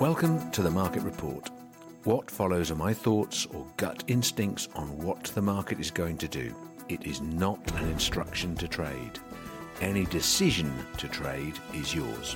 Welcome to the Market Report. What follows are my thoughts or gut instincts on what the market is going to do. It is not an instruction to trade. Any decision to trade is yours.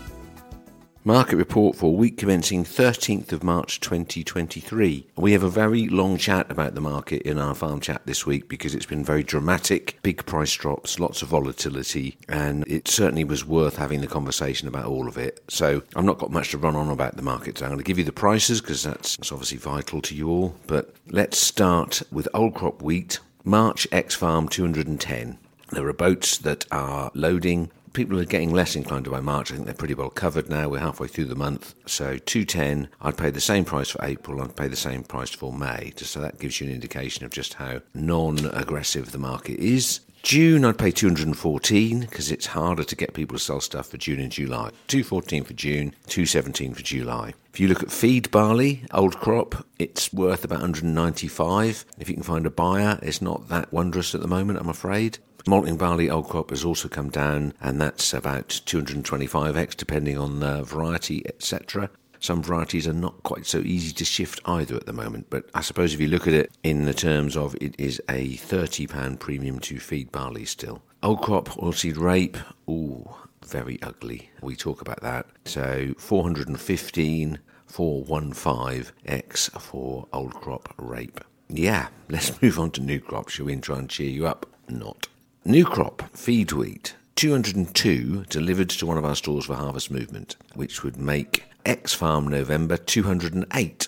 Market report for week commencing 13th of March 2023. We have a very long chat about the market in our farm chat this week because it's been very dramatic, big price drops, lots of volatility, and it certainly was worth having the conversation about all of it. So I've not got much to run on about the market. So I'm going to give you the prices because that's, that's obviously vital to you all. But let's start with old crop wheat. March X Farm 210. There are boats that are loading people are getting less inclined to buy March. I think they're pretty well covered now. We're halfway through the month. So 210, I'd pay the same price for April, I'd pay the same price for May. Just so that gives you an indication of just how non aggressive the market is. June, I'd pay 214 because it's harder to get people to sell stuff for June and July. 214 for June, 217 for July. If you look at feed barley, old crop, it's worth about 195. If you can find a buyer, it's not that wondrous at the moment, I'm afraid. Malting barley old crop has also come down, and that's about 225x, depending on the variety, etc. Some varieties are not quite so easy to shift either at the moment, but I suppose if you look at it in the terms of it is a £30 premium to feed barley still. Old crop, oilseed rape, ooh, very ugly. We talk about that. So 415, 415x for old crop rape. Yeah, let's move on to new crop, shall we, try and cheer you up? Not. New crop, feed wheat, 202 delivered to one of our stores for harvest movement, which would make X Farm November 208.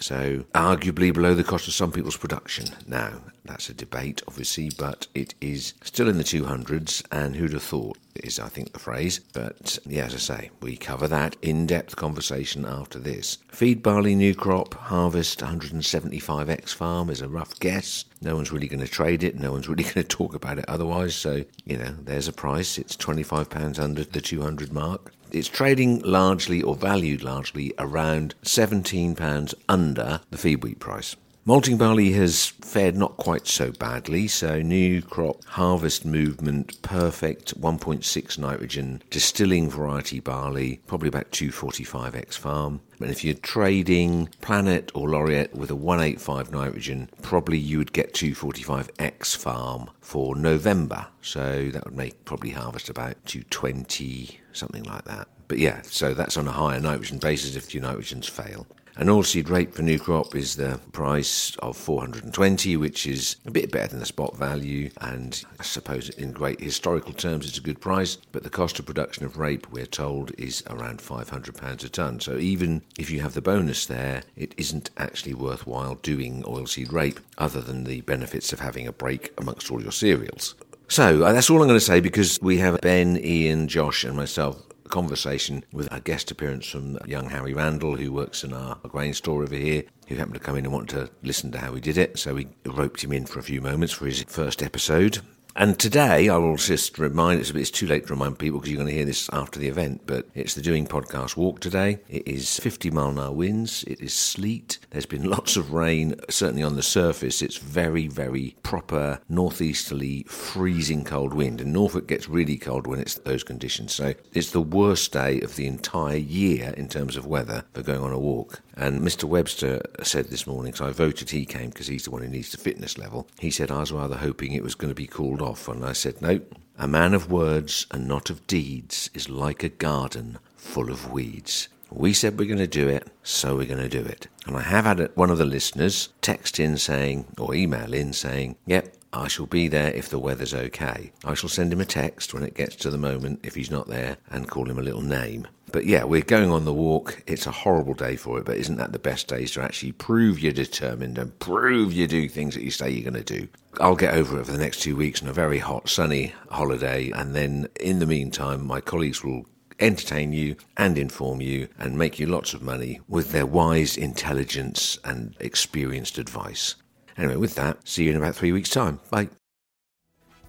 So, arguably below the cost of some people's production. Now, that's a debate, obviously, but it is still in the 200s, and who'd have thought is, I think, the phrase. But yeah, as I say, we cover that in depth conversation after this. Feed barley new crop, harvest 175x farm is a rough guess. No one's really going to trade it, no one's really going to talk about it otherwise. So, you know, there's a price. It's £25 under the 200 mark. It's trading largely or valued largely around £17 under the feed wheat price. Malting barley has fared not quite so badly, so new crop harvest movement perfect 1.6 nitrogen distilling variety barley, probably about 245x farm. And if you're trading Planet or Laureate with a 185 nitrogen, probably you would get 245x farm for November. So that would make probably harvest about 220, something like that. But yeah, so that's on a higher nitrogen basis if your nitrogens fail. An oilseed rape for new crop is the price of 420, which is a bit better than the spot value, and I suppose in great historical terms it's a good price. But the cost of production of rape, we're told, is around 500 pounds a ton. So even if you have the bonus there, it isn't actually worthwhile doing oilseed rape, other than the benefits of having a break amongst all your cereals. So uh, that's all I'm going to say because we have Ben, Ian, Josh, and myself conversation with a guest appearance from young Harry Randall, who works in our grain store over here, who happened to come in and want to listen to how we did it. So we roped him in for a few moments for his first episode. And today, I will just remind, it's, it's too late to remind people because you're going to hear this after the event, but it's the Dewing Podcast Walk today. It is 50 mile an hour winds. It is sleet. There's been lots of rain, certainly on the surface. It's very, very proper northeasterly, freezing cold wind. And Norfolk gets really cold when it's those conditions. So it's the worst day of the entire year in terms of weather for going on a walk. And Mr. Webster said this morning, so I voted he came because he's the one who needs the fitness level. He said, I was rather hoping it was going to be called off. And I said, no. A man of words and not of deeds is like a garden full of weeds. We said we're going to do it, so we're going to do it. And I have had one of the listeners text in saying, or email in saying, yep, I shall be there if the weather's okay. I shall send him a text when it gets to the moment if he's not there and call him a little name. But yeah, we're going on the walk. It's a horrible day for it, but isn't that the best days to actually prove you're determined and prove you do things that you say you're going to do? I'll get over it for the next two weeks on a very hot, sunny holiday, and then in the meantime, my colleagues will entertain you and inform you and make you lots of money with their wise intelligence and experienced advice. Anyway, with that, see you in about three weeks' time. Bye.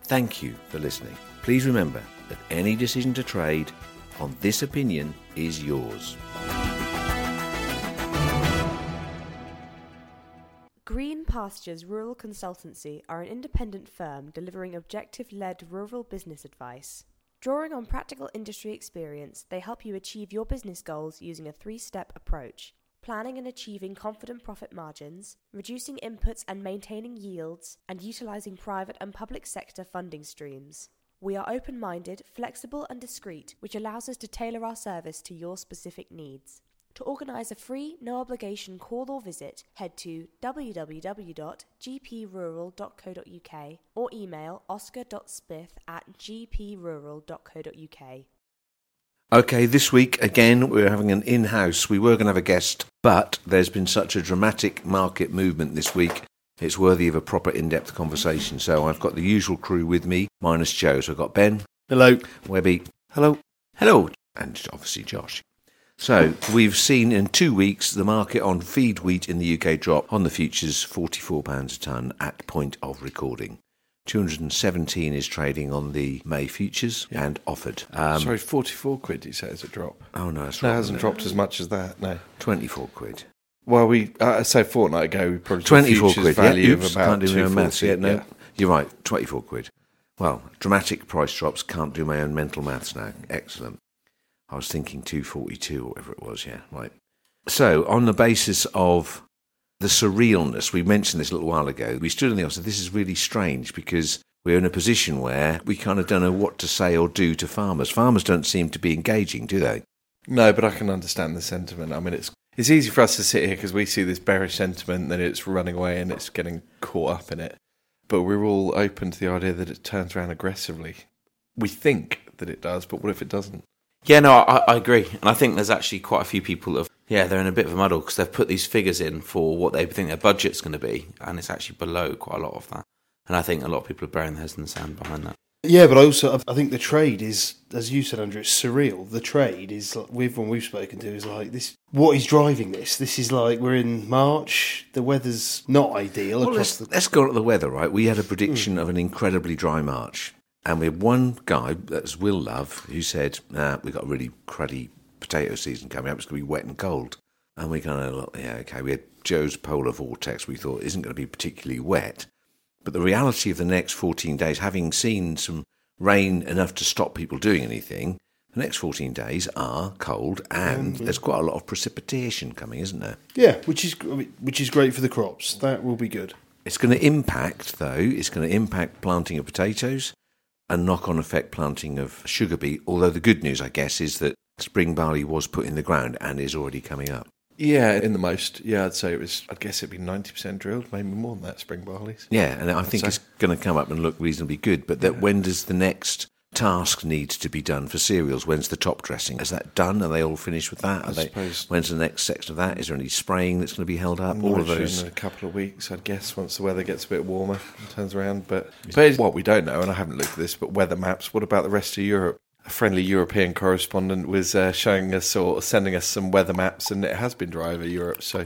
Thank you for listening. Please remember that any decision to trade on this opinion is yours. Green Pastures Rural Consultancy are an independent firm delivering objective led rural business advice. Drawing on practical industry experience, they help you achieve your business goals using a three step approach planning and achieving confident profit margins, reducing inputs and maintaining yields, and utilizing private and public sector funding streams. We are open minded, flexible, and discreet, which allows us to tailor our service to your specific needs. To organise a free, no obligation call or visit, head to www.gprural.co.uk or email oscar.smith at gprural.co.uk. Okay, this week again we're having an in-house. We were going to have a guest, but there's been such a dramatic market movement this week. It's worthy of a proper in-depth conversation. So I've got the usual crew with me, minus Joe. So I've got Ben, Hello. Webby, Hello. hello, and obviously Josh. So we've seen in two weeks the market on feed wheat in the UK drop on the futures £44 a tonne at point of recording. 217 is trading on the May futures and offered. Um, Sorry, 44 quid you say is a drop. oh no, it's No, it hasn't dropped as much as that, no. 24 quid. Well, we, uh, say fortnight ago, we probably 24 quid. value yeah, of oops, about can't do my own maths 240, yet. No, yeah. you're right. 24 quid. Well, dramatic price drops. Can't do my own mental maths now. Excellent. I was thinking 242 or whatever it was. Yeah, right. So, on the basis of the surrealness, we mentioned this a little while ago. We stood in the office. This is really strange because we're in a position where we kind of don't know what to say or do to farmers. Farmers don't seem to be engaging, do they? No, but I can understand the sentiment. I mean, it's it's easy for us to sit here because we see this bearish sentiment, then it's running away and it's getting caught up in it. But we're all open to the idea that it turns around aggressively. We think that it does, but what if it doesn't? Yeah, no, I, I agree, and I think there's actually quite a few people that, have, yeah, they're in a bit of a muddle because they've put these figures in for what they think their budget's going to be, and it's actually below quite a lot of that. And I think a lot of people are burying their heads in the sand behind that. Yeah, but I also I think the trade is, as you said, Andrew, it's surreal. The trade is like, with everyone we've spoken to is like this. What is driving this? This is like we're in March. The weather's not ideal Well, across let's, the. let's go to the weather, right? We had a prediction hmm. of an incredibly dry March. And we had one guy, that's Will Love, who said, nah, we've got a really cruddy potato season coming up. It's going to be wet and cold. And we kind of, yeah, okay. We had Joe's polar vortex, we thought isn't going to be particularly wet. But the reality of the next 14 days, having seen some rain enough to stop people doing anything, the next 14 days are cold and mm-hmm. there's quite a lot of precipitation coming, isn't there? Yeah, which is which is great for the crops. That will be good. It's going to impact, though, it's going to impact planting of potatoes and knock on effect planting of sugar beet. Although the good news, I guess, is that spring barley was put in the ground and is already coming up. Yeah, in the most. Yeah, I'd say it was. I'd guess it'd be ninety percent drilled, maybe more than that. Spring barley's. Yeah, and I think So- it's going to come up and look reasonably good. But that when does the next task need to be done for cereals? When's the top dressing? Is that done? Are they all finished with that? Are I they, suppose- when's the next section of that? Is there any spraying that's going to be held up? All of those. in a couple of weeks, I'd guess, once the weather gets a bit warmer and turns around. But but what we don't know, and I haven't looked at this, but weather maps. What about the rest of Europe? A friendly European correspondent was uh, showing us or sending us some weather maps, and it has been dry over Europe. So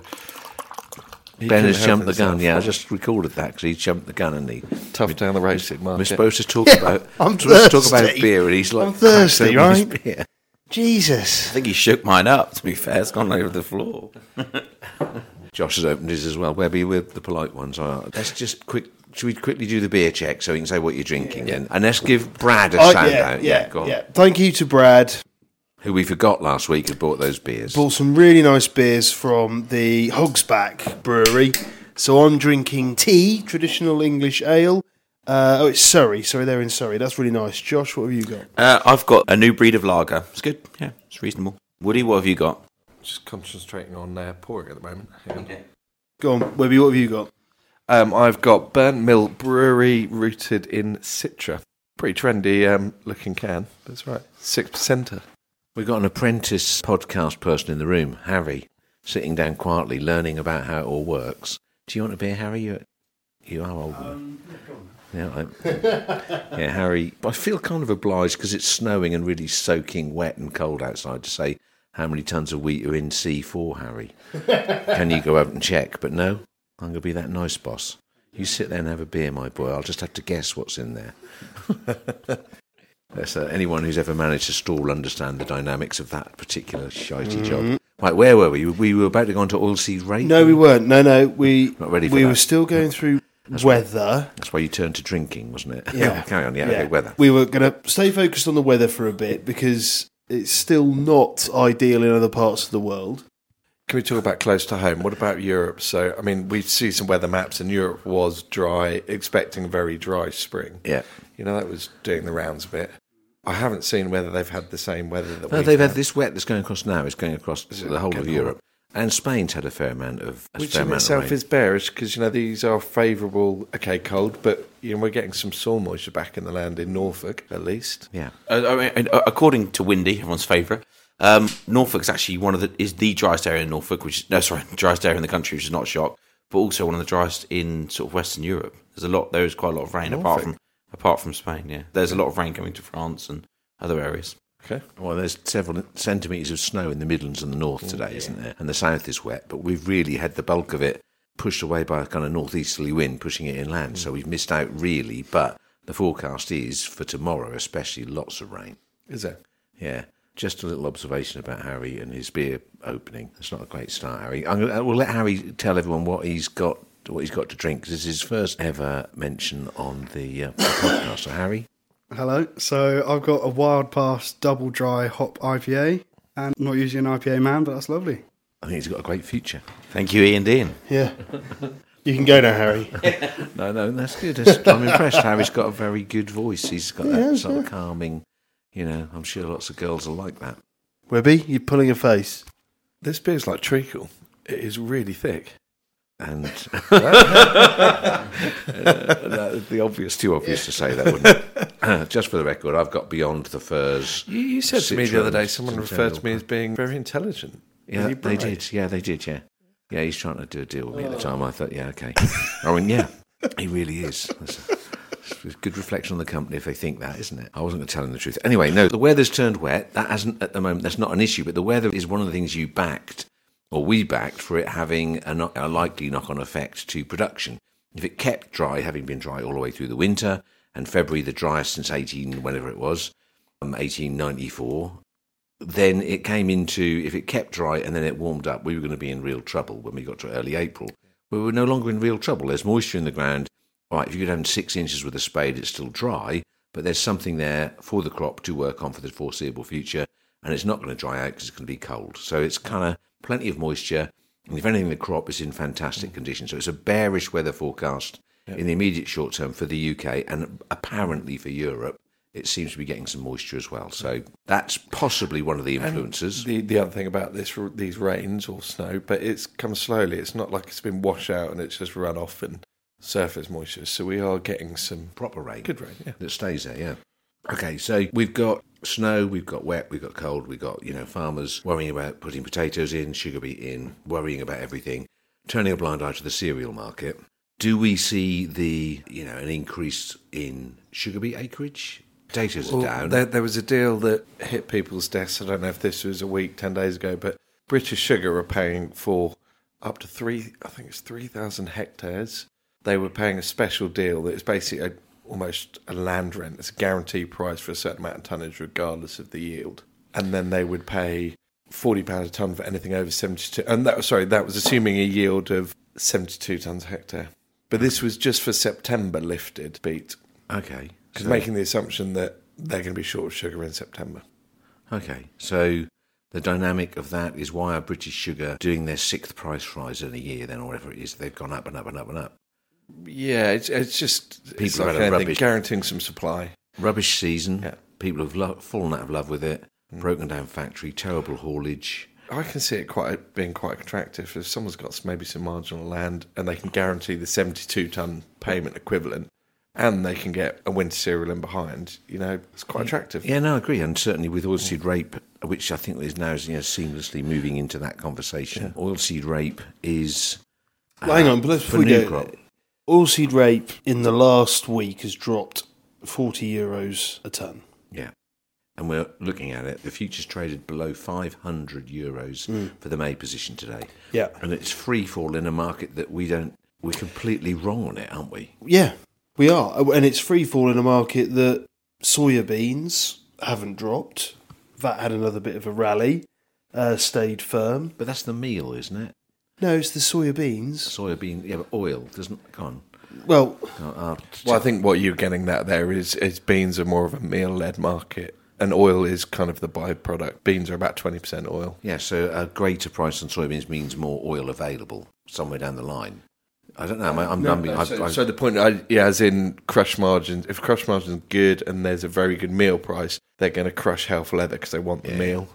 Ben has jumped the gun. Yeah, I just recorded that because he jumped the gun and he. tough down the raceid We're supposed to talk about. I'm supposed to talk about beer, and he's like, I'm thirsty, cracks open his right? beer. Jesus. I think he shook mine up. To be fair, it's gone over the floor. Josh has opened his as well. Webby with the polite ones. All right, let's just quick. Should we quickly do the beer check so we can say what you're drinking? And, and let's give Brad a Oh, shout yeah, out. yeah, go on. yeah. Thank you to Brad. Who we forgot last week had bought those beers. Bought some really nice beers from the Hogsback Brewery. So I'm drinking tea, traditional English ale. Uh, oh, it's Surrey. Sorry, they're in Surrey. That's really nice. Josh, what have you got? Uh, I've got a new breed of lager. It's good. Yeah, it's reasonable. Woody, what have you got? Just concentrating on uh, pouring at the moment. Hang on. Go on, Webby. What have you got? Um, I've got Burnt Mill Brewery rooted in Citra. Pretty trendy um, looking can. That's right. Six percenter. We've got an apprentice podcast person in the room, Harry, sitting down quietly, learning about how it all works. Do you want a beer, Harry? You, you are old. Yeah, I, yeah, Harry. I feel kind of obliged because it's snowing and really soaking wet and cold outside to say how many tons of wheat are in C4, Harry. Can you go out and check? But no, I'm going to be that nice boss. You sit there and have a beer, my boy. I'll just have to guess what's in there. That's, uh, anyone who's ever managed to stall understand the dynamics of that particular shitey job. Right, where were we? We were about to go on to oilseed rape. No, we weren't. No, no, we Not ready for we that. were still going through weather. That's why you turned to drinking, wasn't it? Yeah. Carry on. Yeah, okay, weather. We were going to stay focused on the weather for a bit because it's still not ideal in other parts of the world. Can we talk about close to home? What about Europe? So, I mean, we see some weather maps, and Europe was dry, expecting a very dry spring. Yeah. You know, that was doing the rounds a bit. I haven't seen whether they've had the same weather that No, we've they've had had. this wet that's going across now. It's going across the whole of getting Europe. And Spain's had a fair amount of a Which fair in amount of itself rain. is bearish because, you know, these are favourable, okay, cold, but, you know, we're getting some soil moisture back in the land in Norfolk, at least. Yeah. Uh, I mean, uh, according to Windy, everyone's favourite, um, Norfolk's actually one of the is the driest area in Norfolk, which is no, sorry, driest area in the country, which is not a shock, but also one of the driest in sort of Western Europe. There's a lot. There is quite a lot of rain apart from apart from Spain. Yeah, there's a lot of rain coming to France and other areas. Okay. Well, there's several centimetres of snow in the Midlands and the north today, isn't there? And the south is wet, but we've really had the bulk of it pushed away by a kind of northeasterly wind pushing it inland. So we've missed out really, but the forecast is for tomorrow, especially lots of rain. Is it? Yeah. Just a little observation about Harry and his beer opening. It's not a great start, Harry. I'm gonna, we'll let Harry tell everyone what he's got, what he's got to drink because is his first ever mention on the, uh, the podcast. So, Harry, Hello. So I've got a Wild Pass double dry hop IPA, and I'm not usually an IPA man, but that's lovely. I think he's got a great future. Thank you, Ian Dean. Yeah. You can go now, Harry. No, no, that's good. I'm impressed. Harry's got a very good voice. He's got that sort of calming, you know, I'm sure lots of girls are like that. Webby, you're pulling a face. This beer's like treacle. It is really thick. And uh, the obvious, too obvious to say that, wouldn't it? Just for the record, I've got Beyond the Furs. You, you said to me the other day, someone referred to me as being very intelligent. Yeah, Really they did. Yeah, they did. Yeah, yeah. He's trying to do a deal with me at the time. I thought, yeah, okay. I mean, yeah, he really is. It's good reflection on the company if they think that, isn't it? I wasn't going to tell them the truth. Anyway, no, the weather's turned wet. That hasn't at the moment. That's not an issue. But the weather is one of the things you backed, or we backed, for it having a, a likely knock-on effect to production. If it kept dry, having been dry all the way through the winter, and February the driest since 18, whenever it was, um, 1894, then it came into if it kept dry and then it warmed up, we were going to be in real trouble when we got to early April. We were no longer in real trouble. There's moisture in the ground. Right, if you go down six inches with a spade, it's still dry, but there's something there for the crop to work on for the foreseeable future, and it's not going to dry out because it's going to be cold. So it's kind of plenty of moisture, and if anything, the crop is in fantastic mm. condition. So it's a bearish weather forecast in the immediate short term for the UK and apparently for Europe it seems to be getting some moisture as well. So that's possibly one of the influences. The the other thing about this these rains or snow, but it's come slowly. It's not like it's been washed out and it's just run off and surface moisture. So we are getting some proper rain. good rain. Yeah. that stays there, yeah. Okay, so we've got snow, we've got wet, we've got cold, we've got, you know, farmers worrying about putting potatoes in, sugar beet in, worrying about everything, turning a blind eye to the cereal market. Do we see the, you know, an increase in sugar beet acreage? Potatoes are down. There, there was a deal that hit people's desks. I don't know if this was a week, ten days ago, but British Sugar are paying for up to three. I think it's three thousand hectares. They were paying a special deal that is basically a, almost a land rent. It's a guaranteed price for a certain amount of tonnage, regardless of the yield. And then they would pay forty pounds a ton for anything over seventy-two. And that was sorry, that was assuming a yield of seventy-two tons a hectare. But this was just for September lifted beet. okay. Because so- making the assumption that they're going to be short of sugar in September. Okay, so the dynamic of that is why are British Sugar doing their sixth price rise in a year, then, or whatever it is? They've gone up and up and up and up. Yeah, it's, it's just it's People like have had a anything, rubbish- guaranteeing some supply. Rubbish season. Yeah. People have lo- fallen out of love with it. Broken down factory, terrible haulage. I can see it quite being quite attractive if someone's got maybe some marginal land and they can guarantee the seventy-two ton payment equivalent, and they can get a winter cereal in behind. You know, it's quite attractive. Yeah, no, I agree. And certainly with oilseed rape, which I think is now you know, seamlessly moving into that conversation. Oilseed rape is. uh, Hang on, but let's for before we new go, crop. Oilseed rape in the last week has dropped 40 euros a tonne. Yeah. And we're looking at it. The future's traded below 500 euros for the May position today. Yeah. And it's free fall in a market that we don't, we're completely wrong on it, aren't we? Yeah, we are. And it's free fall in a market that soya beans haven't dropped. That had another bit of a rally, uh, stayed firm. But that's the meal, isn't it? No, it's the soya beans. Soybean, yeah, but oil doesn't, come on. Well, Uh, Well, I think what you're getting at there is, is beans are more of a meal led market, and oil is kind of the byproduct. Beans are about 20% oil. yeah, so a greater price on soybeans means more oil available somewhere down the line. I don't know. I'm, I'm, I'm, I've, so, I've, so the point, I, yeah, as in crush margins, if crush margins are good and there's a very good meal price, they're going to crush half leather because they want the Yeah. meal.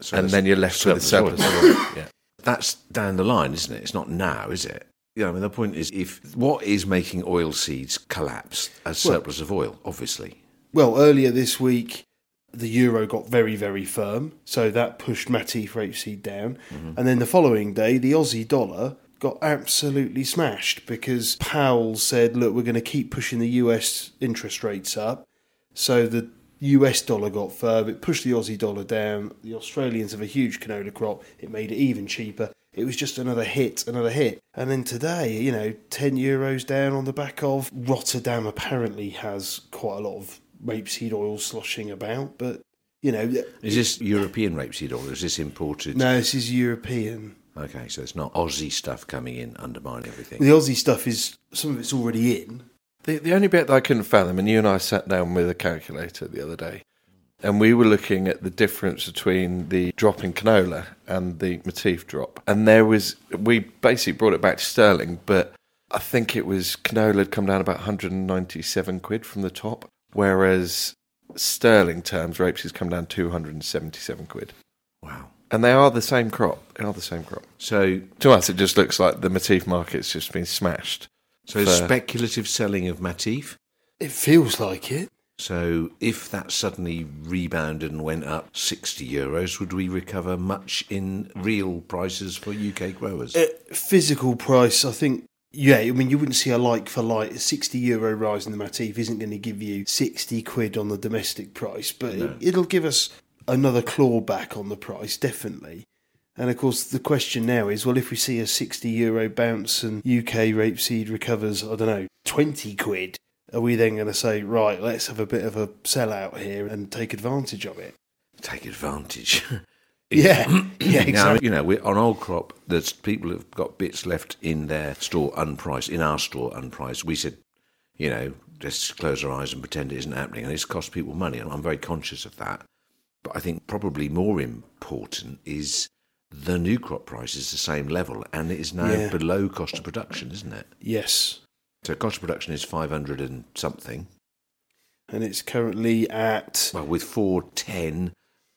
so and then you're left with a surplus surplus. oil. yeah. That's down the line, isn't it? It's not now, is it? Yeah, I mean, the point is, if what is making oil seeds collapse? as surplus of oil, obviously. well, earlier this week, the euro got very, very firm, so that pushed Matif rapeseed down. Mm-hmm. And then the following day, the Aussie dollar got absolutely smashed because Powell said, "Look, we're going to keep pushing the US interest rates up." So the US dollar got firm. It pushed the Aussie dollar down. The Australians have a huge canola crop. It made it even cheaper. It was just another hit, another hit. And then today, you know, 10 euros down on the back of Rotterdam apparently has quite a lot of rapeseed oil sloshing about, but you know, Is this European rapeseed oil? Or is this imported? no, this is European. Okay, so it's not Aussie stuff coming in undermining everything. The Aussie stuff is some of it's already in. The, the only bit that I couldn't fathom, and you and I sat down with a calculator the other day, and we were looking at the difference between the drop in canola and the Matif drop. And there was, we basically brought it back to sterling, but I think it was canola had come down about 197 quid from the top, whereas sterling terms, rapes has come down 277 quid. Wow. And they are the same crop. They are the same crop. So, To us, it just looks like the Matif market's just been smashed. So For- speculative selling of Matif. It feels like it. So, if that suddenly rebounded and went up 60 euros, would we recover much in real prices for UK growers? Uh, physical price, I think. Yeah, I mean, you wouldn't see a like for like. A 60 euro rise in the Matif isn't going to give you 60 quid on the domestic price, but it, it'll give us another claw back on the price, definitely. And of course, the question now is well, if we see a 60 euro bounce and UK rapeseed recovers, I don't know, 20 quid, are we then going to say, right, let's have a bit of a sellout here and take advantage of it? Take advantage. Yeah, yeah, Now, exactly. you know, we're on old crop. There's people have got bits left in their store unpriced, in our store unpriced. We said, you know, just close our eyes and pretend it isn't happening, and it's cost people money, and I'm very conscious of that. But I think probably more important is the new crop price is the same level, and it is now Yeah. below cost of production, isn't it? Yes. So cost of production is 500 and something. And it's currently at Well, with 410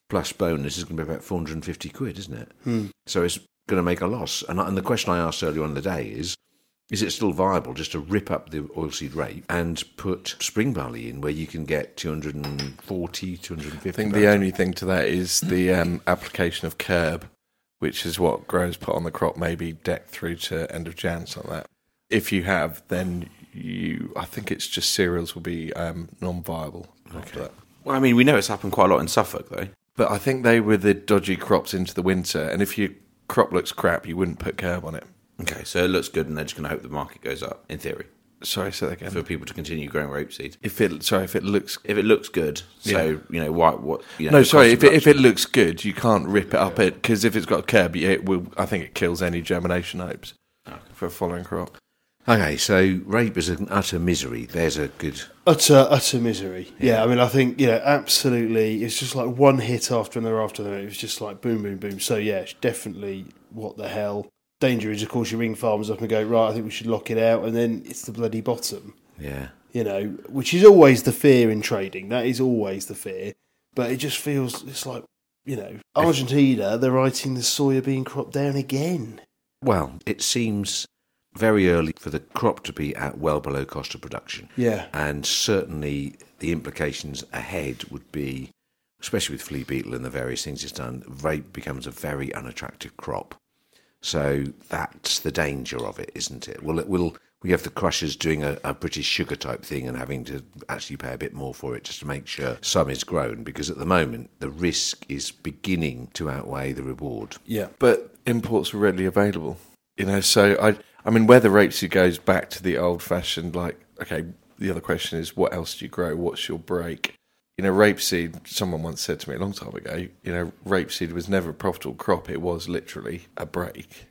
plus bonus, it's going to be about 450 quid, isn't it? Hmm. So it's going to make a loss. And, and the question I asked earlier on in the day is is it still viable just to rip up the oilseed rape and put spring barley in where you can get 240, 250? I think pounds? the only thing to that is the um, application of Kerb, which is what growers put on the crop, maybe deck through to end of Jan, something like that. If you have, then you, I think it's just cereals will be um, non-viable that. Well, I mean, we know it's happened quite a lot in Suffolk, though. But I think they were the dodgy crops into the winter, and if your crop looks crap, you wouldn't put Kerb on it. Okay, so it looks good, and they're just going to hope the market goes up, in theory, Sorry, say that again. for people to continue growing rapeseed. If it, sorry, if it looks If it looks good, so you know why? What? You know, no, the sorry. cost If of it, if it production- looks good, you can't rip it up it because if it's got a Kerb, yeah, it will. I think it kills any germination hopes ah. for a following crop. Okay, so rape is an utter misery. There's a good. utter utter misery. Yeah, I mean, I think you know, absolutely. It's just like one hit after another after another. It was just like boom, boom, boom. So yeah, it's definitely what the hell. Danger is, of course, you ring farmers up and go right. I think we should lock it out, and then it's the bloody bottom. Yeah. You know, which is always the fear in trading. That is always the fear. But it just feels it's like you know, Argentina. They're writing the soya bean crop down again. Well, it seems very early for the crop to be at well below cost of production. Yeah, And certainly the implications ahead would be, especially with flea beetle and the various things it's done, rape becomes a very unattractive crop. So that's the danger of it, isn't it? Will it will we have the crushers doing a, a British sugar type thing and having to actually pay a bit more for it just to make sure some is grown because at the moment the risk is beginning to outweigh the reward. Yeah. But imports are readily available. You know, so I I mean whether rapeseed goes back to the old fashioned like okay, the other question is what else do you grow? What's your break? You know, rapeseed, someone once said to me a long time ago, you know, rapeseed was never a profitable crop, it was literally a break.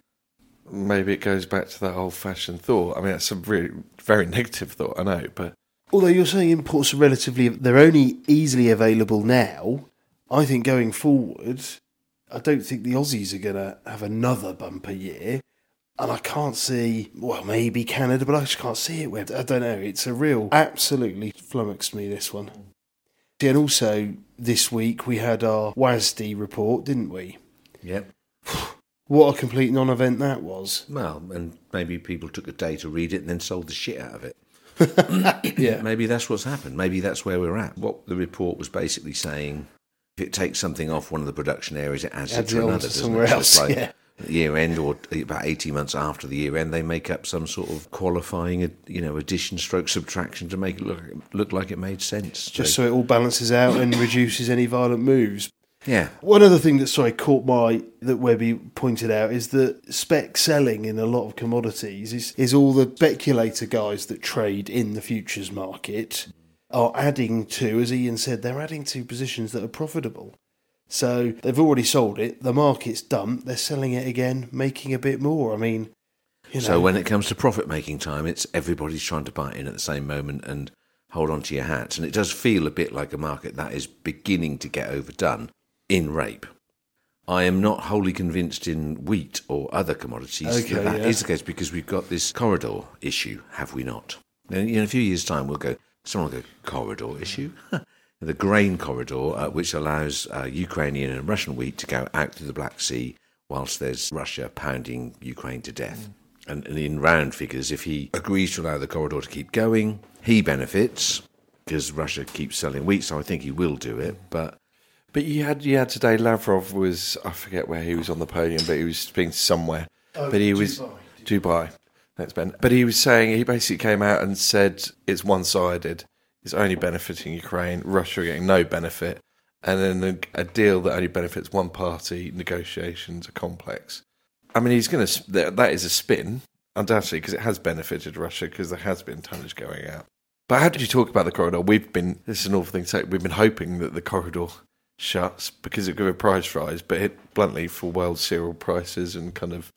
Maybe it goes back to that old fashioned thought. I mean, that's a really very negative thought, I know, but Although you're saying imports are relatively, they're only easily available now. I think going forward, I don't think the Aussies are going to have another bumper year. And I can't see, well, maybe Canada, but I just can't see it. Where I don't know. It's a real, absolutely flummoxed me, this one. And also, this week we had our WASDE report, didn't we? Yep. What a complete non event that was. Well, and maybe people took a day to read it and then sold the shit out of it. Yeah. Maybe that's what's happened. Maybe that's where we're at. What the report was basically saying, if it takes something off one of the production areas, it adds, Adds it it to another. to somewhere it? Else, like yeah. Year end or about eighteen months after the year end, they make up some sort of qualifying, you know, addition, stroke subtraction to make it look look like it made sense. Just So, so it all balances out and reduces any violent moves. yeah, One other thing that sorry caught my that Webby pointed out is that spec selling in a lot of commodities is, is all the speculator guys that trade in the futures market are adding to, as Ian said, they're adding to positions that are profitable. So they've already sold it, the market's dumped, they're selling it again, making a bit more. I mean, you know, So when it comes to profit making time, it's everybody's trying to buy in at the same moment and hold on to your hats. And it does feel a bit like a market that is beginning to get overdone in rape. I am not wholly convinced in wheat or other commodities Okay, that that yeah. is the case because we've got this corridor issue, have we not? In a few years' time, we'll go, someone will go, corridor issue? The grain corridor, uh, which allows uh, Ukrainian and Russian wheat to go out to the Black Sea whilst there's Russia pounding Ukraine to death. And, and in round figures, if he agrees to allow the corridor to keep going, he benefits because Russia keeps selling wheat. So I think he will do it. But But you had you had today. Lavrov was I forget where he was on the podium, but he was speaking somewhere. but he was Dubai. Thanks, Ben. But he was saying he basically came out and said it's one sided. It's only benefiting Ukraine. Russia are getting no benefit, and then a, deal that only benefits one party. Negotiations are complex. I mean, he's going to. That is a spin, undoubtedly, because it has benefited Russia because there has been tonnage going out. But how did you talk about the corridor? We've been. This is an awful thing to say. We've been hoping that the corridor shuts because it give a price rise, but it, bluntly, for world cereal prices and kind of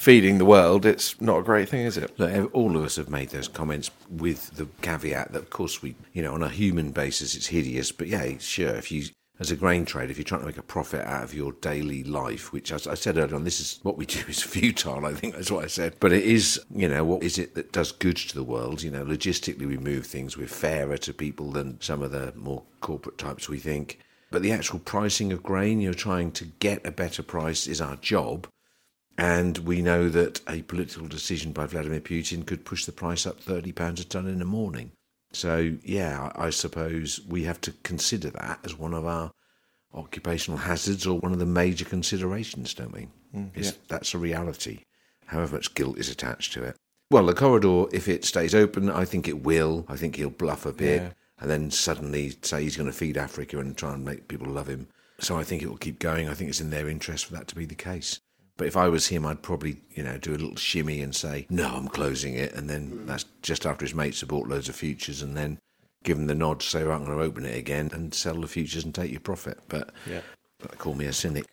feeding the world, it's not a great thing, is it? Look, all of us have made those comments with the caveat that, of course, we, you know, on a human basis, it's hideous. But yeah, sure, if you, as a grain trader, if you're trying to make a profit out of your daily life, which as I said earlier on, this is what we do is futile. I think that's what I said. But it is, you know, what is it that does good to the world? You know, logistically, we move things. We're fairer to people than some of the more corporate types we think. But the actual pricing of grain, you're trying to get a better price, is our job. And we know that a political decision by Vladimir Putin could push the price up £30 a tonne in the morning. So, yeah, I suppose we have to consider that as one of our occupational hazards or one of the major considerations, don't we? Mm, it's- That's a reality, however much guilt is attached to it. Well, the corridor, if it stays open, I think it will. I think he'll bluff a bit Yeah. and then suddenly say he's going to feed Africa and try and make people love him. So I think it will keep going. I think it's in their interest for that to be the case. But if I was him, I'd probably, you know, do a little shimmy and say, no, I'm closing it. And then mm. that's just after his mates have bought loads of futures and then give him the nod to say, right, I'm going to open it again and sell the futures and take your profit. But Yeah. they call me a cynic.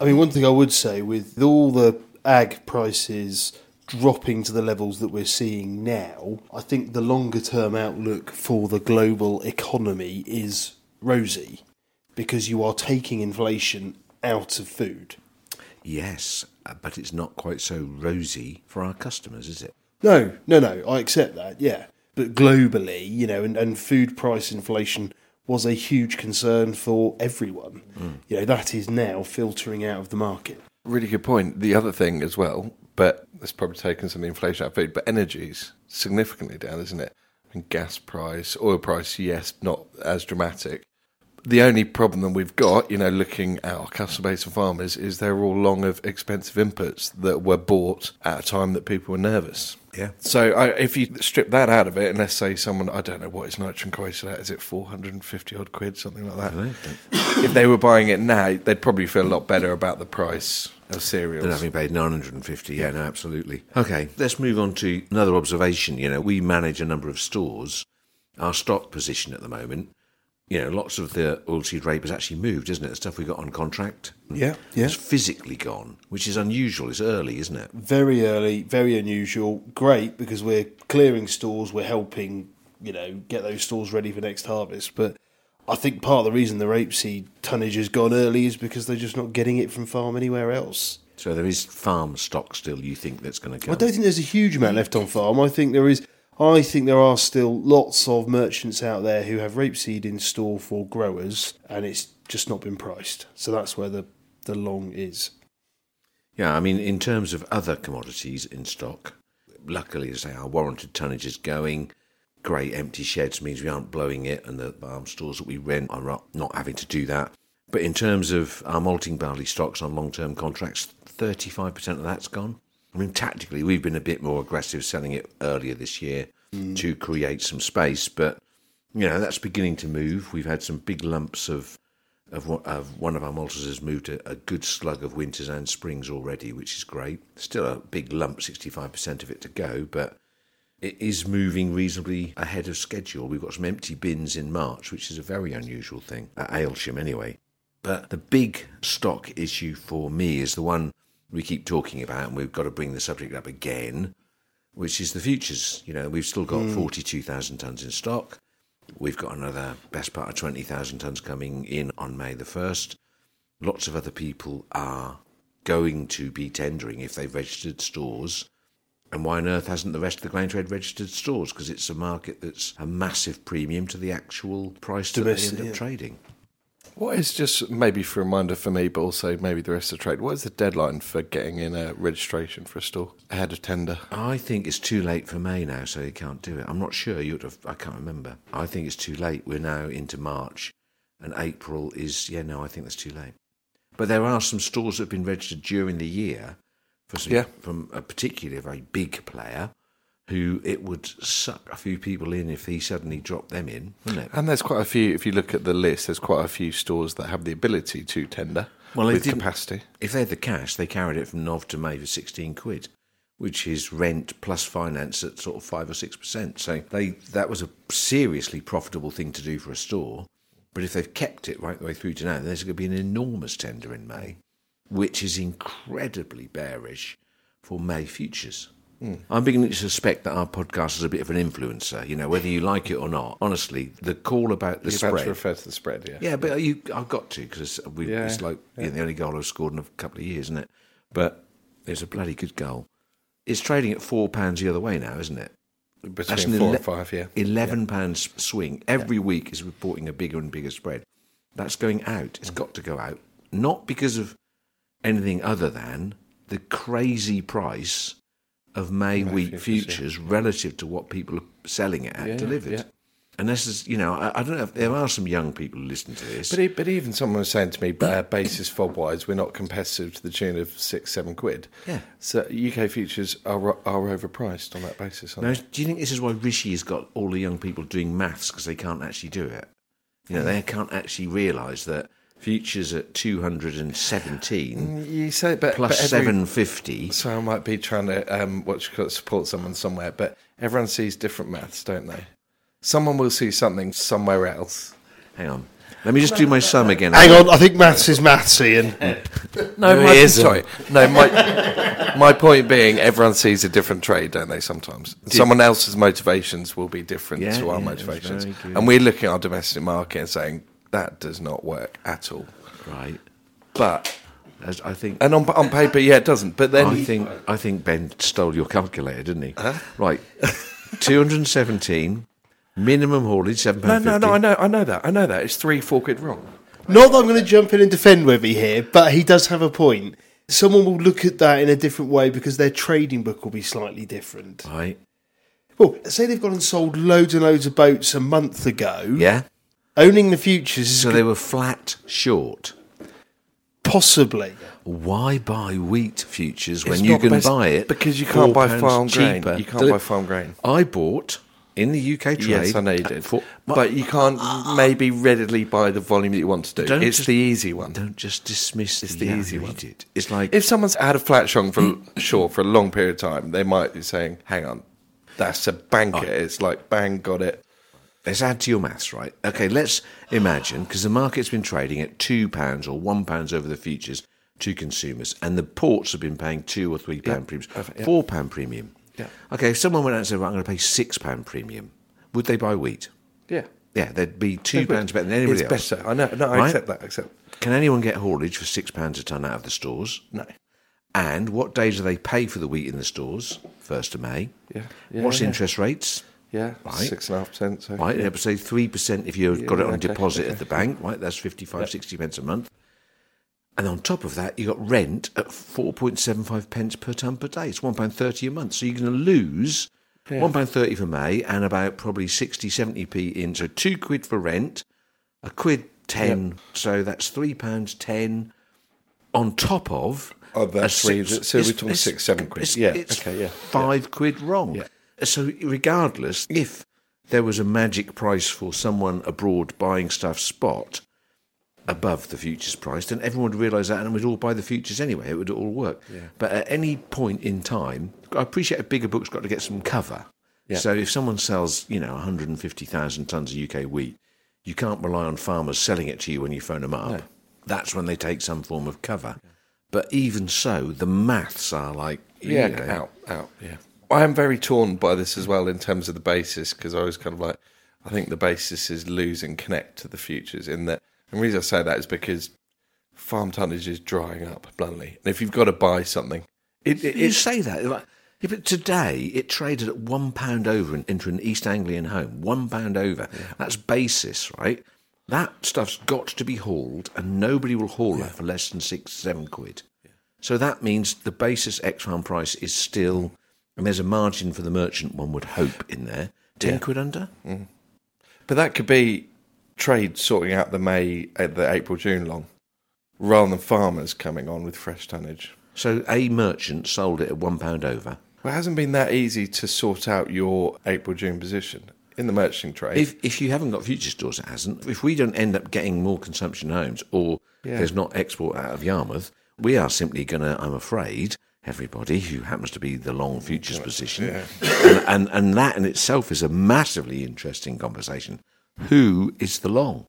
I mean, one thing I would say with all the ag prices dropping to the levels that we're seeing now, I think the longer term outlook for the global economy is rosy because you are taking inflation out of food. Yes, uh, but it's not quite so rosy for our customers, is it? No, no, no, I accept that, yeah. But globally, you know, and, and food price inflation was a huge concern for everyone. You know, that is now filtering out of the market. Really good point. The other thing as well, but it's probably taken some of the inflation out of food, but energy's significantly down, isn't it? I mean, gas price, oil price, yes, not as dramatic. The only problem that we've got, you know, looking at our customer base of farmers, is they're all long of expensive inputs that were bought at a time that people were nervous. Yeah. So I, if you strip that out of it, and let's say someone, I don't know what is nitrogen quoted at, is it 450 odd quid, something like that? if they were buying it now, they'd probably feel a lot better about the price of cereals. Than having paid 950, yeah, no, absolutely. Okay, let's move on to another observation. You know, we manage a number of stores. Our stock position at the moment, you know, lots of the oilseed rape has actually moved, isn't it? The stuff we got on contract Yeah, yeah. has physically gone, which is unusual. It's early, isn't it? Very early, very unusual. Great because we're clearing stores, we're helping, you know, get those stores ready for next harvest. But I think part of the reason the rapeseed tonnage has gone early is because they're just not getting it from farm anywhere else. So there is farm stock still, you think, that's going to go? I don't think there's a huge amount left on farm. I think there is. I think there are still lots of merchants out there who have rapeseed in store for growers, and it's just not been priced. So that's where the the long is. Yeah, I mean, in terms of other commodities in stock, luckily, as I say, our warranted tonnage is going. Great empty sheds means we aren't blowing it, and the farm stores that we rent are not having to do that. But in terms of our malting barley stocks on long term contracts, 35% of that's gone. I mean, tactically, we've been a bit more aggressive selling it earlier this year mm. to create some space, but you know that's beginning to move. We've had some big lumps of of, one- of one of our malters has moved a, a good slug of winters and springs already, which is great. Still a big lump, sixty five percent of it to go, but it is moving reasonably ahead of schedule. We've got some empty bins in March, which is a very unusual thing at Aylsham anyway. But the big stock issue for me is the one we keep talking about, and we've got to bring the subject up again, which is the futures. You know, we've still got 42,000 tonnes in stock. We've got another best part of 20,000 tonnes coming in on May the 1st. Lots of other people are going to be tendering if they've registered stores. And why on earth hasn't the rest of the grain trade registered stores? Because it's a market that's a massive premium to the actual price that they end up yeah. trading. What is just maybe for a reminder for me, but also maybe the rest of the trade? What is the deadline for getting in a registration for a store ahead of tender? I think it's too late for May now, so you can't do it. I'm not sure. You'd have. I can't remember. I think it's too late. We're now into March, and April is. Yeah, no, I think that's too late. But there are some stores that have been registered during the year for some, Yeah. from a particularly a very big player, who it would suck a few people in if he suddenly dropped them in, wouldn't it? And there's quite a few. If you look at the list, there's quite a few stores that have the ability to tender Well, with capacity. If they had the cash, they carried it from Nov to May for 16 quid, which is rent plus finance at sort of 5 or 6%. So they that was a seriously profitable thing to do for a store. But if they've kept it right the way through to now, there's going to be an enormous tender in May, which is incredibly bearish for May futures. Mm. I'm beginning to suspect that our podcast is a bit of an influencer. You know, whether you like it or not. Honestly, the call about the You're spread. about to refer to the spread, yeah. Yeah, but you, I've got to because Yeah, it's like you know, the only goal I've scored in a couple of years, isn't it? But it's a bloody good goal. It's trading at four pounds the other way now, isn't it? Between an four ele- and five, yeah. Eleven pounds swing every week is reporting a bigger and bigger spread. That's going out. It's mm. got to go out, not because of anything other than the crazy price of May, May wheat futures, futures, relative to what people are selling it at Yeah, delivered. yeah. And this is, you know, I, I don't know if there are some young people who listen to this. But, but even someone was saying to me, uh, basis fob wise, we're not competitive to the tune of six, seven quid. Yeah. So UK futures are are overpriced on that basis. Now, do you think this is why Rishi has got all the young people doing maths because they can't actually do it? You know, they can't actually realise that futures at 217 You say, but plus but every- 750. So I might be trying to um, what you call it, support someone somewhere, but everyone sees different maths, don't they? Someone will see something somewhere else. Hang on. Let me just do my sum again. Hang on, I think maths is maths, Ian. No, No, my, it isn't. sorry. No, my my point being, everyone sees a different trade, don't they? Sometimes someone else's motivations will be different Yeah, to our yeah, that's motivations, very good. and we're looking at our domestic market and saying that does not work at all. Right. But As I think. and on on paper, yeah, it doesn't. But then I think I think Ben stole your calculator, didn't he? Right, two hundred and seventeen minimum haulage seven no, pound no, no. I know, I know that. I know that. It's three, four quid wrong. Not that I'm going to jump in and defend Webby here, but he does have a point. Someone will look at that in a different way because their trading book will be slightly different. Right. Well, say they've gone and sold loads and loads of boats a month ago. Yeah. Owning the futures So they were flat short. possibly. Why buy wheat futures when It's you can best- buy it because you can't buy farm grain. cheaper? You can't Deli- buy farm grain. I bought in the UK trade. Yes, I know you did. four- but you can't maybe readily buy the volume that you want to do. Don't it's just- the easy one. Don't just dismiss It's the, the easy read one. It. It's like If someone's had a flat short for short for a long period of time, they might be saying, "Hang on, that's a banker." It's like bang, got it. Let's add to your maths, right? Okay, let's imagine because the market's been trading at two pounds or one pounds over the futures to consumers, and the ports have been paying two or three pound premiums, perfect, four pound premium. Yeah. Okay, if someone went out and said, right, "I'm going to pay six pound premium," would they buy wheat? Yeah, Yeah, they'd be two pounds better than anybody it's else. better. I know. No, I Right? accept that. Accept. Can anyone get haulage for six pounds a ton out of the stores? No. And what days do they pay for the wheat in the stores? First of May. Yeah. yeah What's yeah. interest rates? Yeah, Right. six and a half percent. So Right, yeah. yeah. say three percent if you've got it on okay, deposit okay. at the bank. Right, that's 55, 60 pence a month. And on top of that, you got rent at four point seven five pence per ton per day. It's one pound thirty a month. So you're going to lose one pound thirty for May and about probably 60, 70 p in. So two quid for rent, a quid ten. So that's three pounds ten on top of. Oh, that's a three- so we're talking six, seven quid. Yeah, it's okay, yeah, five quid wrong. Yeah. So regardless, if there was a magic price for someone abroad buying stuff spot above the futures price, then everyone would realise that and we'd all buy the futures anyway. It would all work. But at any point in time, I appreciate a bigger book's got to get some cover. Yeah. So if someone sells, you know, 150,000 tonnes of UK wheat, you can't rely on farmers selling it to you when you phone them up. That's when they take some form of cover. But even so, the maths are like, yeah, know, out, out. Yeah, I am very torn by this as well in terms of the basis because I was kind of like, I think the basis is lose and connect to the futures. In that, and the reason I say that is because farm tonnage is drying up bluntly, and if you've got to buy something, it, it, You say that. Like, yeah, but today it traded at one pound over into an East Anglian home. One pound over. That's basis, right? That stuff's got to be hauled, and nobody will haul that for less than six, seven quid. So that means the basis ex farm price is still, and there's a margin for the merchant. One would hope in there, ten Yeah. quid under. But that could be trade sorting out the May, uh, the April, June long, rather than farmers coming on with fresh tonnage. So a merchant sold it at one pound over. Well, it hasn't been that easy to sort out your April, June position in the merchanting trade. If if you haven't got future stores, it hasn't. If we don't end up getting more consumption homes, or Yeah. there's not export out of Yarmouth, we are simply going to, I'm afraid, everybody who happens to be the long futures position, and, and and that in itself is a massively interesting conversation. Who is the long?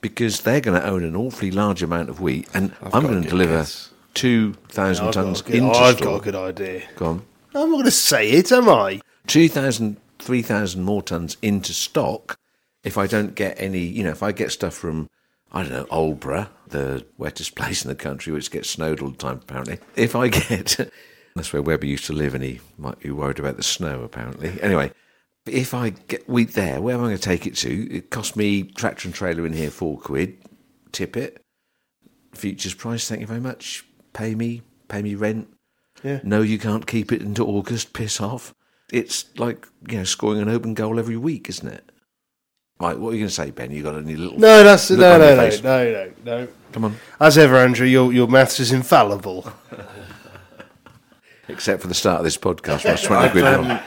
Because they're going to own an awfully large amount of wheat, and I've I'm going to deliver guess. two thousand I've, tons good, into I've got a good idea. Go on. I'm not going to say it, am I? 2,000, 3,000 more tons into stock if I don't get any, you know, if I get stuff from, I don't know, Aldborough, the wettest place in the country, which gets snowed all the time, apparently. If I get, that's where Webber used to live and he might be worried about the snow, apparently. Anyway, if I get wheat there, where am I going to take it to? It cost me tractor and trailer in here four quid, tip it. Futures price, thank you very much. Pay me, pay me rent. Yeah. No, you can't keep it into August. Piss off. It's like you know scoring an open goal every week, isn't it? Right, what are you going to say, Ben? You got any little? No, that's no, no, no, no, no, no. Come on. As ever, Andrew, your your maths is infallible. Except for the start of this podcast, where I was twenty quid wrong.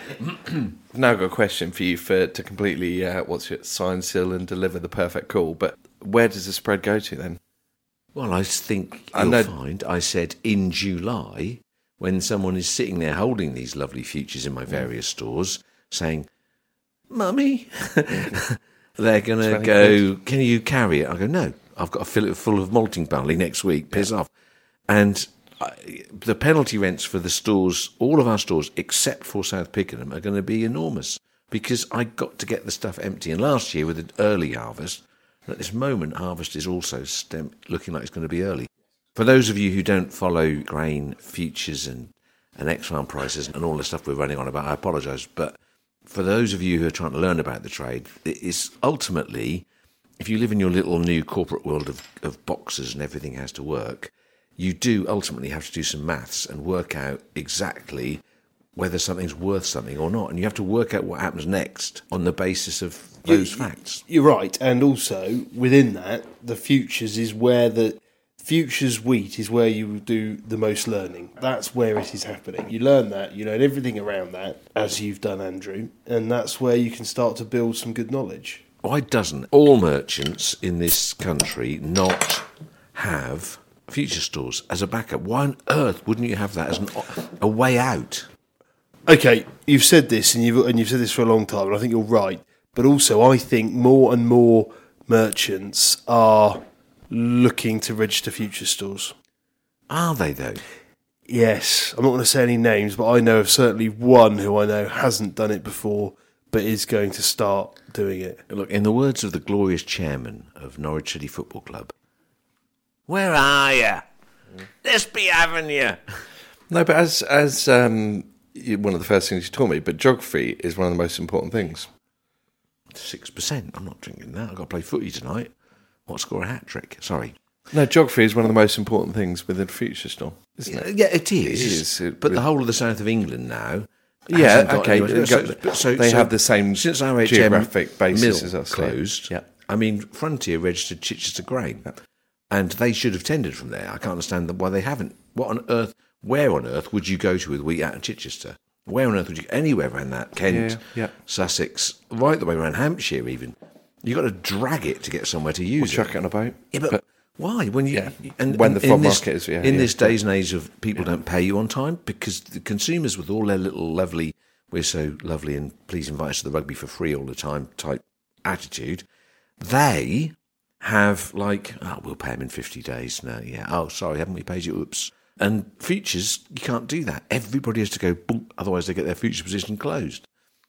um, now got a question for you for to completely uh, what's it sign seal and deliver the perfect call. But where does the spread go to then? Well, I think I you'll know- find I said in July when someone is sitting there holding these lovely futures in my various stores, saying, "Mummy," they're going to go. Can you carry it? I go, no. I've got to fill it full of malting barley next week. Piss off. And I, the penalty rents for the stores, all of our stores except for South Pickenham, are going to be enormous because I got to get the stuff empty. And last year with an early harvest, and at this moment, harvest is also stem, looking like it's going to be early. For those of you who don't follow grain futures and, and ex-farm prices and all the stuff we're running on about, I apologise. But for those of you who are trying to learn about the trade, it is ultimately, if you live in your little new corporate world of, of boxes and everything has to work, you do ultimately have to do some maths and work out exactly whether something's worth something or not. And you have to work out what happens next on the basis of those facts. You're right, and also within that, the futures is where the futures wheat is where you do the most learning. That's where it is happening. You learn that, you learn everything around that, as you've done, Andrew, and that's where you can start to build some good knowledge. Why doesn't all merchants in this country not have future stores as a backup? Why on earth wouldn't you have that as an, a way out? Okay, you've said this, and you've and you've said this for a long time, and I think you're right. But also, I think more and more merchants are looking to register future stores. Are they though? Yes, I'm not going to say any names, but I know of certainly one who I know hasn't done it before, but is going to start doing it. Look, in the words of the glorious chairman of Norwich City Football Club, where are you? Let's be having you. No, but as as um, one of the first things you taught me, but geography is one of the most important things. Six percent. I'm not drinking that. I've got to play footy tonight. What score a hat trick? Sorry. No, geography is one of the most important things within future store, isn't it? Yeah, it is. It is, it- but the whole of the south of England now. Yeah, hasn't got okay, so, go- they have the same since RHM geographic basis as us, yeah. closed. Yeah. I mean, Frontier registered Chichester Grain, and they should have tendered from there. I can't understand why they haven't. What on earth? Where on earth would you go to with wheat out of Chichester? Where on earth would you anywhere around that? Kent, Yeah, yeah. Sussex, right the way around Hampshire, even. You got to drag it to get somewhere to use Chuck it. Chuck it on a boat. Yeah, but, why? When you Yeah. and When the this- market is- yeah, in yeah. this days and age of people don't pay you on time because the consumers with all their little lovely we're so lovely and please invite us to the rugby for free all the time type attitude, they have like oh we'll pay them in fifty days no yeah oh sorry haven't we paid you oops and futures you can't do that everybody has to go boom otherwise they get their future position closed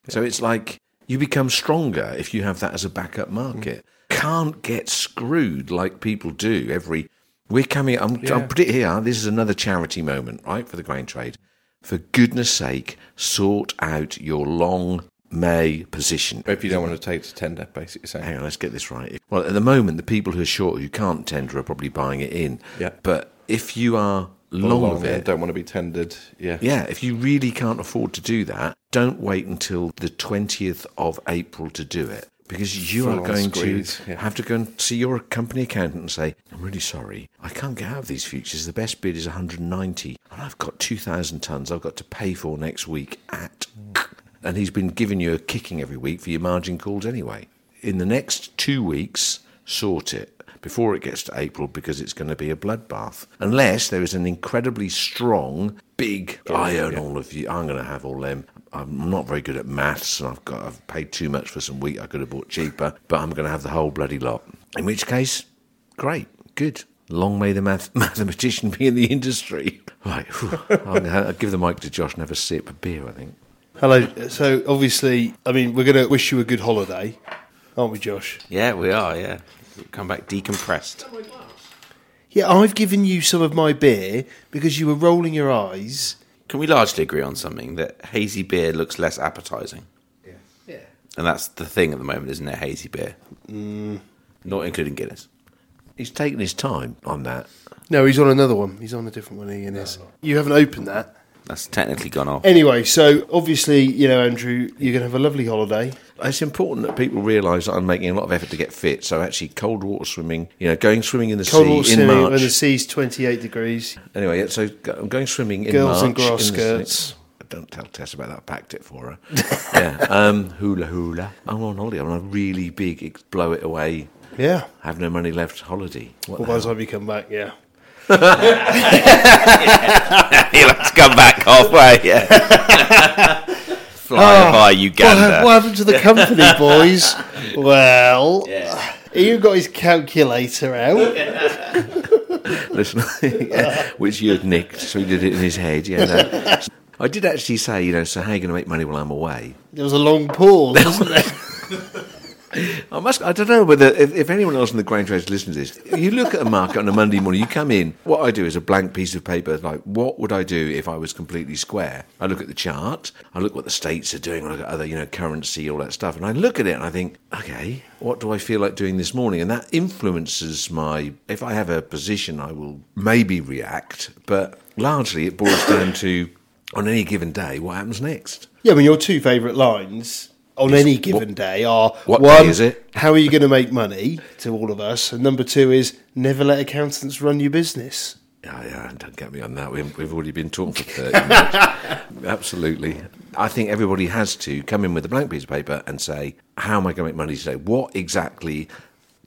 so it's like you become stronger if you have that as a backup market. Can't get screwed like people do every. We're coming. I'm, Yeah. I'm put it here. This is another charity moment, right, for the grain trade. For goodness sake, sort out your long May position. If you don't want to take to tender, basically saying. Hang on, let's get this right. Well, at the moment, the people who are short, who can't tender, are probably buying it in. Yeah. But if you are long, Long of and it, don't want to be tendered. Yeah. yeah, if you really can't afford to do that, don't wait until the 20th of April to do it. Because you are Full-on going squeeze, to yeah. have to go and see your company accountant and say, I'm really sorry, I can't get out of these futures. The best bid is 190, and I've got 2,000 tonnes I've got to pay for next week at. And he's been giving you a kicking every week for your margin calls anyway. In the next two weeks, sort it before it gets to April because it's going to be a bloodbath. Unless there is an incredibly strong, big, I own all of you, I'm going to have all them. I'm not very good at maths and I've got I've paid too much for some wheat I could have bought cheaper, but I'm going to have the whole bloody lot. In which case, great, good. Long may the math- mathematician be in the industry. Right. I'm gonna, I'll give the mic to Josh and have a sip of beer, I think. Hello. So obviously, I mean, we're going to wish you a good holiday, aren't we, Josh? Yeah, we are. Yeah, come back decompressed. Yeah, I've given you some of my beer because you were rolling your eyes. Can we largely agree on something that hazy beer looks less appetizing? Yeah. Yeah. And that's the thing at the moment, isn't it? Hazy beer, mm. not including Guinness. He's taking his time on that. No, he's on another one. He's on a different one. Ian is. You haven't opened that. That's technically gone off. Anyway, so obviously, you know, Andrew, you're going to have a lovely holiday. It's important that people realise that I'm making a lot of effort to get fit. So actually, cold water swimming, you know, going swimming in the Cold sea water in swimming March. when the sea's 28 degrees. Anyway, so I'm going swimming in Girls in grass the- skirts. Don't tell Tess about that. I packed it for her. yeah, um, hula hula. I'm on holiday. I'm on a really big, ex- blow it away, Yeah. have no money left holiday. What Well, the by the hell? time you come back, yeah. He'll have to come back halfway. Yeah. Flying oh, by What, Uganda. what happened to the company, boys? well, Ian got his calculator out. Listen, yeah, which you had nicked, so he did it in his head. Yeah, no. I did actually say, you know, so how are you going to make money while I'm away? There was a long pause, wasn't there? Oh, I must. I don't know whether if, if anyone else in the grain trade listens to this. You look at a market on a Monday morning. You come in. What I do is a blank piece of paper. Like, what would I do if I was completely square? I look at the chart. I look what the states are doing. I look at other, you know, currency, all that stuff, and I look at it and I think, okay, what do I feel like doing this morning? And that influences my. If I have a position, I will maybe react, but largely it boils down to on any given day what happens next. yeah, I mean, your two favourite lines on any given day are what one, day is it? how are you going to make money to all of us? And number two is never let accountants run your business. Yeah, yeah, don't get me on that. We've, we've already been talking for 30 minutes. Absolutely. I think everybody has to come in with a blank piece of paper and say, how am I going to make money today? What exactly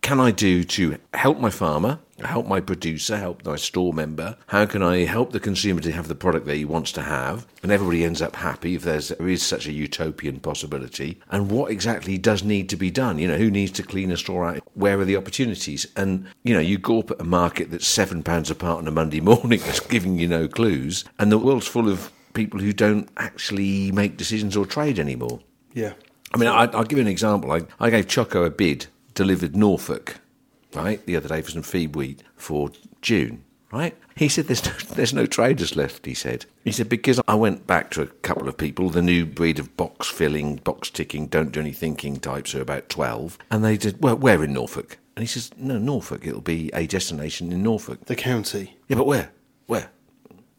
can I do to help my farmer, help my producer, help my store member? How can I help the consumer to have the product that he wants to have? And everybody ends up happy if there's, there is such a utopian possibility. And what exactly does need to be done? You know, who needs to clean a store out? Where are the opportunities? And, you know, you go up at a market that's seven pounds apart on a Monday morning that's giving you no clues. And the world's full of people who don't actually make decisions or trade anymore. Yeah. I mean, I, I'll give you an example. I, I gave Choco a bid, delivered Norfolk, right, the other day for some feed wheat for June, right? He said, there's no, there's no traders left, he said. He said, because I went back to a couple of people, the new breed of box filling, box ticking, don't do any thinking types are about 12. And they said, well, where in Norfolk? And he says, no, Norfolk. It'll be a destination in Norfolk. The county. Yeah, but where? Where?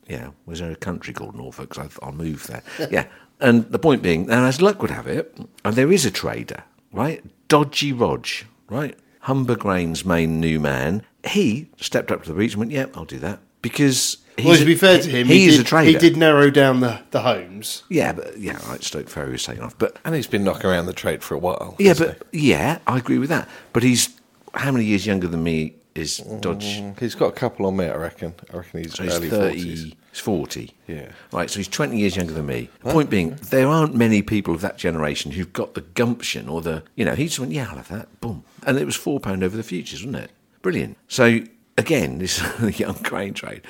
Yeah, was there a country called Norfolk? I'll move there. yeah, and the point being, and as luck would have it, and there is a trader, right? Dodgy Rog, right? Humber Grain's main new man. He stepped up to the breach and went, "Yeah, I'll do that," because he's well, to be fair to him, he, he, is did, a trader. He did narrow down the, the homes. Yeah, but yeah, right. Stoke Ferry was taken off, but And he's been knocking around the trade for a while. yeah, hasn't but yeah, I agree with that. But he's how many years younger than me? Is mm, Dodge? he? he's got a couple on me, I reckon. I reckon he's So he's early 30, 40s. he's 40. Yeah. Right, so he's 20 years younger than me. The point being, there aren't many people of that generation who've got the gumption or the, you know, he just went, yeah, I'll have that. Boom. And it was £4 over the futures, wasn't it? Brilliant. So, again, this young grain trade,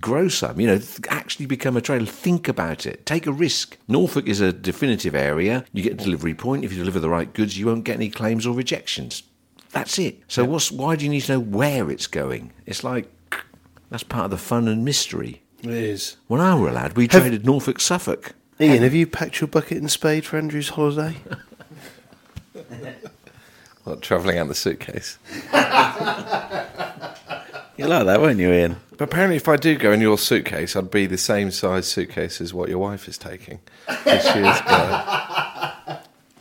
grow some, you know, th- actually become a trader. Think about it. Take a risk. Norfolk is a definitive area. You get a delivery point. If you deliver the right goods, you won't get any claims or rejections. That's it. So, what's, why do you need to know where it's going? It's like, that's part of the fun and mystery. It is. When I were a lad, we Have- traded Norfolk Suffolk. Ian, have you packed your bucket and spade for Andrew's holiday? What, travelling out the suitcase. You like that, won't you, Ian? But apparently, if I do go in your suitcase, I'd be the same size suitcase as what your wife is taking. This year's go.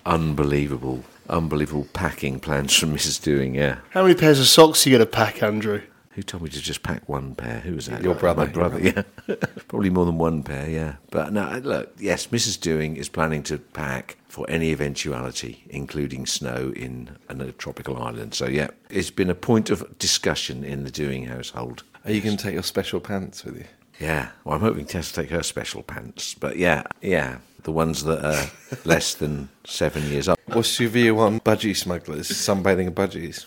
Unbelievable, unbelievable packing plans from Mrs. Dewing, yeah. How many pairs of socks are you going to pack, Andrew? Who told me to just pack one pair? Who was that? Your brother. My brother, yeah. Probably more than one pair, yeah. But no, look, yes, Mrs. Dewing is planning to pack for any eventuality, including snow in a tropical island. So, yeah, it's been a point of discussion in the Dewing household. Are you going to take your special pants with you? Yeah, well, I'm hoping Tess to take her special pants. But yeah, yeah, the ones that are less than seven years old. What's your view on budgie smugglers, sunbathing in budgies?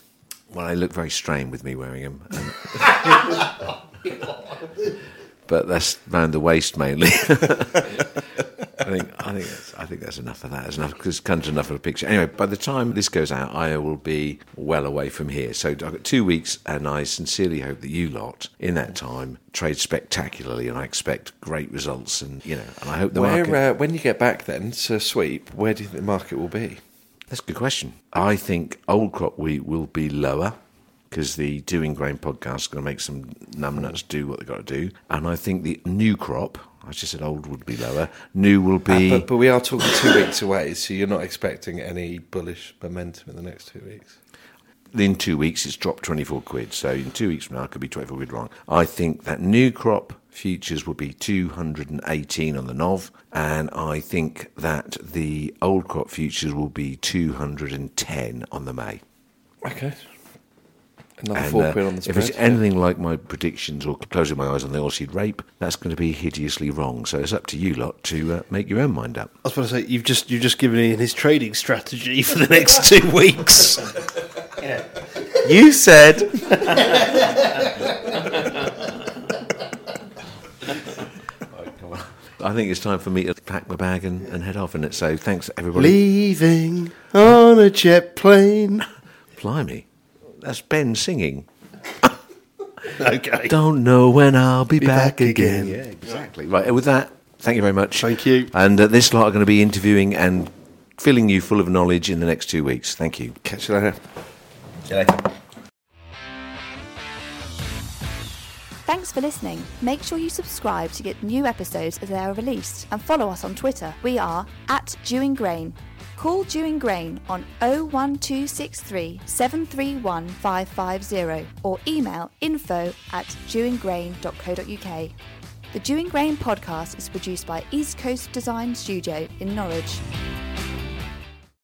Well, they look very strained with me wearing them. And... but that's round the waist mainly. I think I think that's, I think that's enough of that. It's enough because comes enough of a picture. Anyway, by the time this goes out, I will be well away from here. So I've got two weeks, and I sincerely hope that you lot in that time trade spectacularly, and I expect great results. And you know, and I hope the Where, market. uh, when you get back then to sweep, where do you think the market will be? That's a good question. I think old crop wheat will be lower because the Dewing Grain podcast is going to make some numbnuts do what they've got to do. And I think the new crop, I just said old would be lower, new will be. Uh, but, but we are talking two weeks away, so you're not expecting any bullish momentum in the next two weeks. In two weeks, it's dropped 24 quid. So in two weeks from now, I could be 24 quid wrong. I think that new crop futures will be 218 on the NOV, and I think that the old crop futures will be 210 on the May. Okay. Another And, four uh, quid on the spread. if it's anything like my predictions or closing my eyes on the oilseed rape, that's going to be hideously wrong. So it's up to you lot to uh, make your own mind up. I was going to say you've just you've just given Ian his trading strategy for the next two weeks. You said. I think it's time for me to pack my bag and, and head off in it. So thanks everybody. Leaving on a jet plane. Blimey, that's Ben singing. Okay. Don't know when I'll be, back, back again. again. Yeah, exactly. Right, with that, thank you very much. Thank you. And uh, this lot are going to be interviewing and filling you full of knowledge in the next two weeks. Thank you. Catch you later you later. Thanks for listening. Make sure you subscribe to get new episodes as they are released and follow us on Twitter. We are at Dewing Grain. Call Dewing Grain on 01263 or email info at dewinggrain.co.uk. The Dewing Grain podcast is produced by East Coast Design Studio in Norwich.